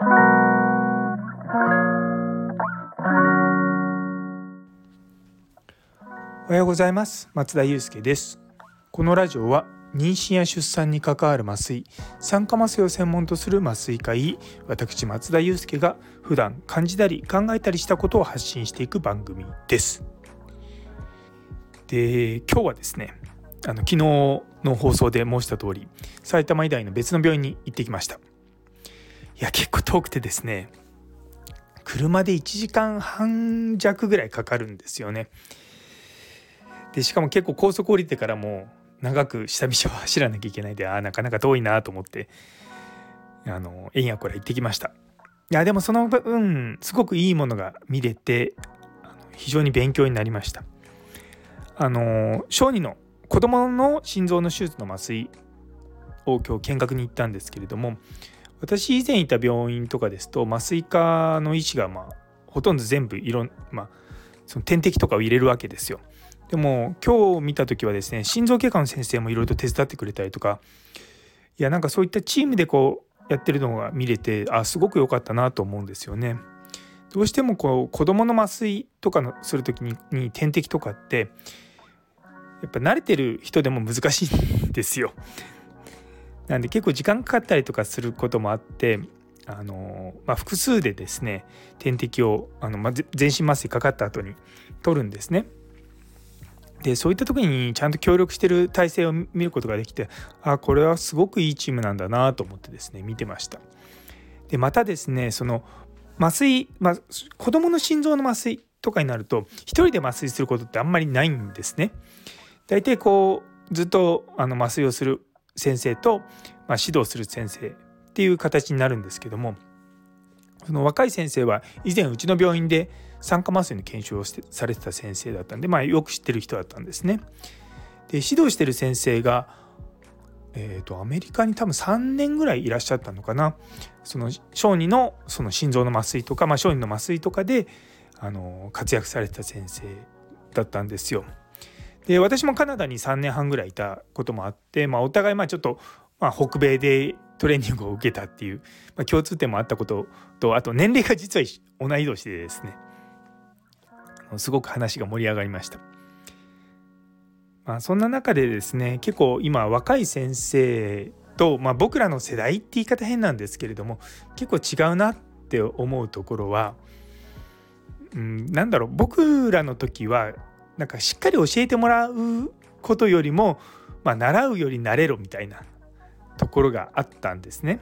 おはようございます。松田祐介です。このラジオは妊娠や出産に関わる麻酔酸化麻酔を専門とする麻酔科医私松田祐介が普段感じたり考えたりしたことを発信していく番組です。で今日はですねあの昨日の放送で申した通り埼玉医大の別の病院に行ってきました。いや結構遠くてですね車で1時間半弱ぐらいかかるんですよね。でしかも結構高速降りてからも長く下道を走らなきゃいけないであなかなか遠いなと思ってあの円やこら行ってきました。いやでもその分すごくいいものが見れて非常に勉強になりました。あの小児の子供の心臓の手術の麻酔を今日見学に行ったんですけれども私以前いた病院とかですと麻酔科の医師がまあほとんど全部いろんまあその点滴とかを入れるわけですよ。でも今日見た時はですね心臓外科の先生もいろいろと手伝ってくれたりとかいやなんかそういったチームでこうやってるのが見れてあすごく良かったなと思うんですよね。どうしてもこう子どもの麻酔とかのする時にに点滴とかってやっぱ慣れてる人でも難しいんですよ。なんで結構時間かかったりとかすることもあってあの、まあ、複数でですね点滴をあの、ま、全身麻酔かかった後に取るんですね。でそういった時にちゃんと協力してる体制を見ることができてあこれはすごくいいチームなんだなと思ってですね見てましたでまたですねその麻酔、まあ、子供の心臓の麻酔とかになると一人で麻酔することってあんまりないんですね大体こうずっとあの麻酔をする先生と、まあ、指導する先生っていう形になるんですけどもその若い先生は以前うちの病院で酸化麻酔の研修をしてされてた先生だったんで、まあ、よく知ってる人だったんですね。で指導してる先生が、えーと、アメリカに多分3年ぐらいいらっしゃったのかなその小児のその心臓の麻酔とか、まあ、小児の麻酔とかであの活躍されてた先生だったんですよ。で私もカナダに3年半ぐらいいたこともあって、まあ、お互いまあちょっと、まあ、北米でトレーニングを受けたっていう、まあ、共通点もあったこととあと年齢が実は同い年でですねすごく話が盛り上がりました。まあ、そんな中でですね結構今若い先生と、まあ、僕らの世代って言い方変なんですけれども結構違うなって思うところは、うん、なんだろう僕らの時はなんかしっかり教えてもらうことよりも、まあ、習うより慣れろみたいなところがあったんですね。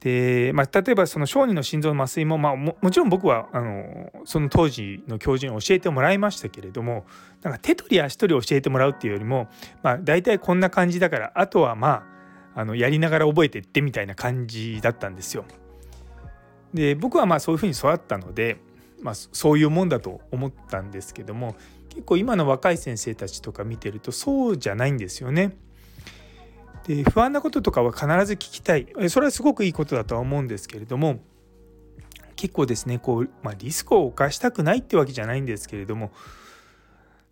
で、まあ、例えばその小児の心臓の麻酔も、まあ、ももちろん僕はあのその当時の教授に教えてもらいましたけれどもなんか手取り足取り教えてもらうっていうよりも、まあ、大体こんな感じだからあとはまああのやりながら覚えてってみたいな感じだったんですよ。で僕はまあそういうふうに育ったので、まあ、そういうもんだと思ったんですけども結構今の若い先生たちとか見てるとそうじゃないんですよね。で不安なこととかは必ず聞きたいそれはすごくいいことだとは思うんですけれども結構ですねこう、まあ、リスクを冒したくないってわけじゃないんですけれども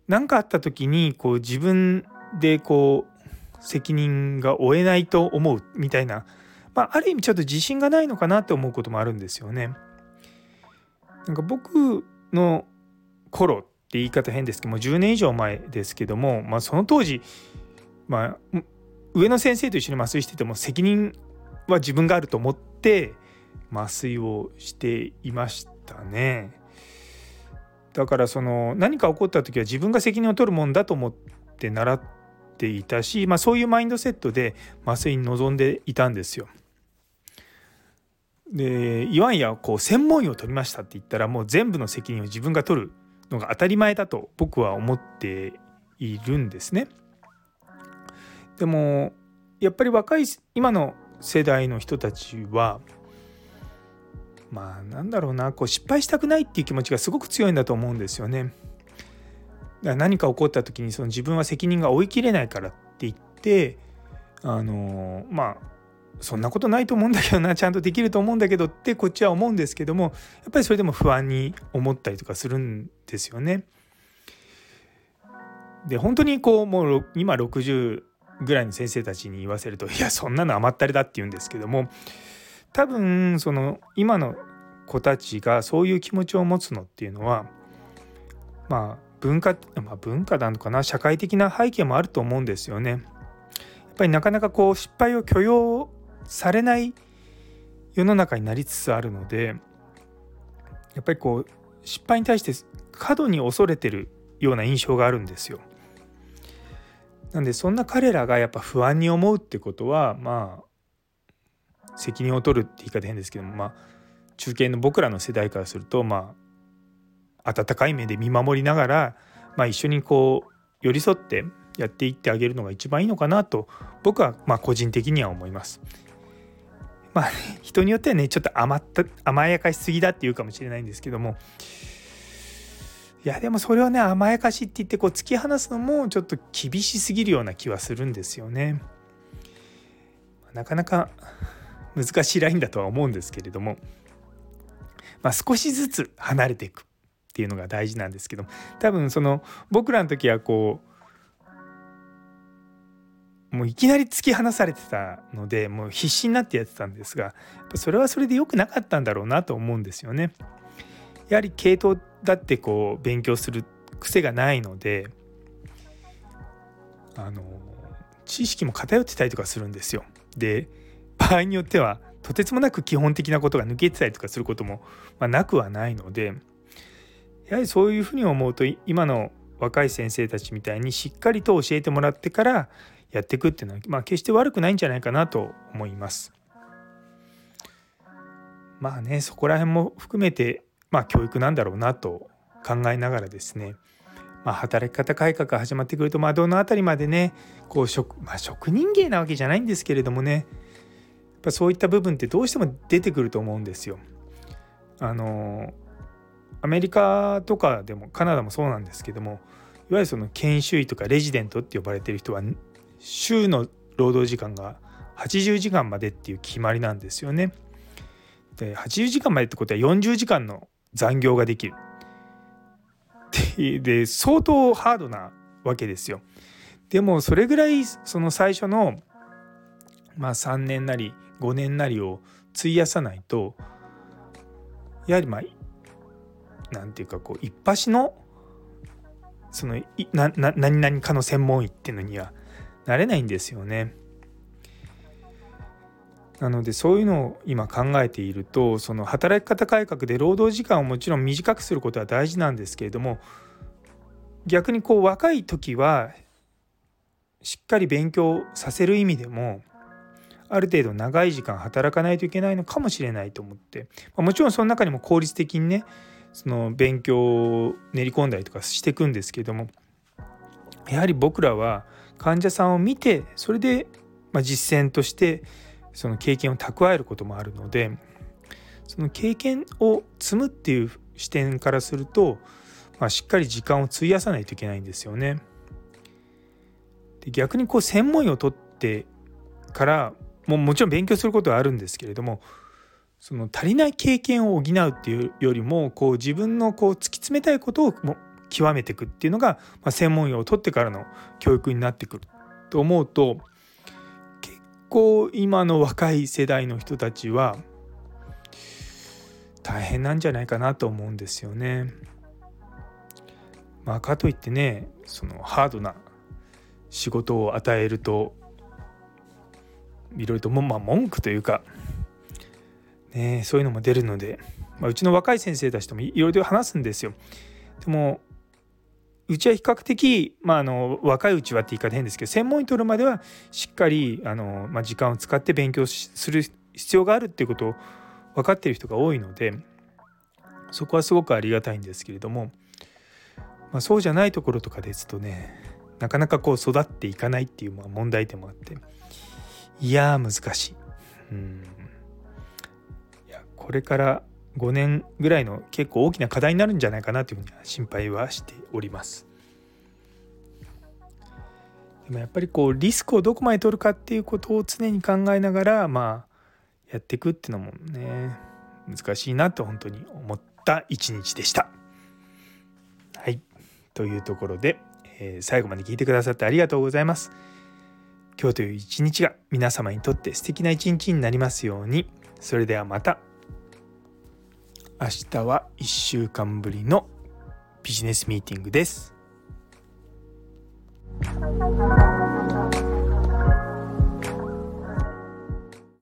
何かあった時にこう自分でこう責任が負えないと思うみたいな、まあ、ある意味ちょっと自信がないのかなって思うこともあるんですよね。なんか僕の頃って言い方変ですけども10年以上前ですけども、まあ、その当時、まあ、上の先生と一緒に麻酔してても責任は自分があると思って麻酔をしていましたね。だからその何か起こった時は自分が責任を取るもんだと思って習っていたし、まあ、そういうマインドセットで麻酔に臨んでいたんですよ。でいわんやこう専門医を取りましたって言ったらもう全部の責任を自分が取るのが当たり前だと僕は思っているんですね。でもやっぱり若い今の世代の人たちはまあなんだろうなこう失敗したくないっていう気持ちがすごく強いんだと思うんですよね。だから何か起こった時にその自分は責任が負いきれないからって言ってあのまあそんなことないと思うんだけどなちゃんとできると思うんだけどってこっちは思うんですけどもやっぱりそれでも不安に思ったりとかするんですよね。で本当にこうもう今60ぐらいの先生たちに言わせるといやそんなの甘ったれだって言うんですけども多分その今の子たちがそういう気持ちを持つのっていうのはまあ文化、まあ、文化なのかな社会的な背景もあると思うんですよね。やっぱりなかなかこう失敗を許容されない世の中になりつつあるのでやっぱりこう失敗に対して過度に恐れてるような印象があるんですよ。なんでそんな彼らがやっぱ不安に思うってことはまあ責任を取るって言い方変ですけどもまあ中堅の僕らの世代からするとまあ温かい目で見守りながら、まあ、一緒にこう寄り添ってやっていってあげるのが一番いいのかなと僕はま個人的には思います。まあ、人によってはねちょっと甘った甘やかしすぎだっていうかもしれないんですけども。いやでもそれをね甘やかしって言ってこう突き放すのもちょっと厳しすぎるような気はするんですよね。なかなか難しいラインだとは思うんですけれども、まあ、少しずつ離れていくっていうのが大事なんですけど多分その僕らの時はこうもういきなり突き放されてたのでもう必死になってやってたんですがやっぱそれはそれで良くなかったんだろうなと思うんですよね。やはり系統だってこう勉強する癖がないのであの知識も偏ってたりとかするんですよ。で場合によってはとてつもなく基本的なことが抜けてたりとかすることも、まあ、なくはないのでやはりそういうふうに思うと今の若い先生たちみたいにしっかりと教えてもらってからやっていくっていうのは、まあ、決して悪くないんじゃないかなと思います。まあねそこら辺も含めてまあ、教育なんだろうなと考えながらですね、まあ、働き方改革が始まってくると、まあ、どの辺りまでねこう職,、まあ、職人芸なわけじゃないんですけれどもねやっぱそういった部分ってどうしても出てくると思うんですよ。あのアメリカとかでもカナダもそうなんですけどもいわゆるその研修医とかレジデントって呼ばれてる人は週の労働時間が80時間までっていう決まりなんですよね。で80時間までってことは40時間の残業ができる。で相当ハードなわけですよ。でもそれぐらいその最初の、まあ、3年なり5年なりを費やさないとやはりまあなんていうかこう一発のそのなな何々かの専門医っていうのにはなれないんですよね。なのでそういうのを今考えているとその働き方改革で労働時間をもちろん短くすることは大事なんですけれども逆にこう若い時はしっかり勉強させる意味でもある程度長い時間働かないといけないのかもしれないと思ってもちろんその中にも効率的にねその勉強を練り込んだりとかしていくんですけどもやはり僕らは患者さんを見てそれで実践としてその経験を蓄えることもあるのでその経験を積むっていう視点からすると、まあ、しっかり時間を費やさないといけないんですよね。で逆にこう専門医を取ってからももちろん勉強することはあるんですけれどもその足りない経験を補うっていうよりもこう自分のこう突き詰めたいことをも極めていくっていうのが、まあ、専門医を取ってからの教育になってくると思うと結構今の若い世代の人たちは大変なんじゃないかなと思うんですよね。まあ、かといってねそのハードな仕事を与えるといろいろと、まあ、文句というか、ね、そういうのも出るので、まあ、うちの若い先生たちともいろいろ話すんですよ。でもうちは比較的、まあ、あの若いうちはって言い方変ですけど専門医取るまではしっかりあの、まあ、時間を使って勉強する必要があるっていうことを分かってる人が多いのでそこはすごくありがたいんですけれども、まあ、そうじゃないところとかですとねなかなかこう育っていかないっていう問題点もあっていや難しい。うんこれから5年ぐらいの結構大きな課題になるんじゃないかなというふうに心配はしております。でもやっぱりこうリスクをどこまで取るかっていうことを常に考えながらまあやっていくっていうのもね難しいなと本当に思った一日でした。はいというところで、えー、最後まで聞いてくださってありがとうございます。今日という一日が皆様にとって素敵な一日になりますようにそれではまた明日は1週間ぶりのビジネスミーティングです。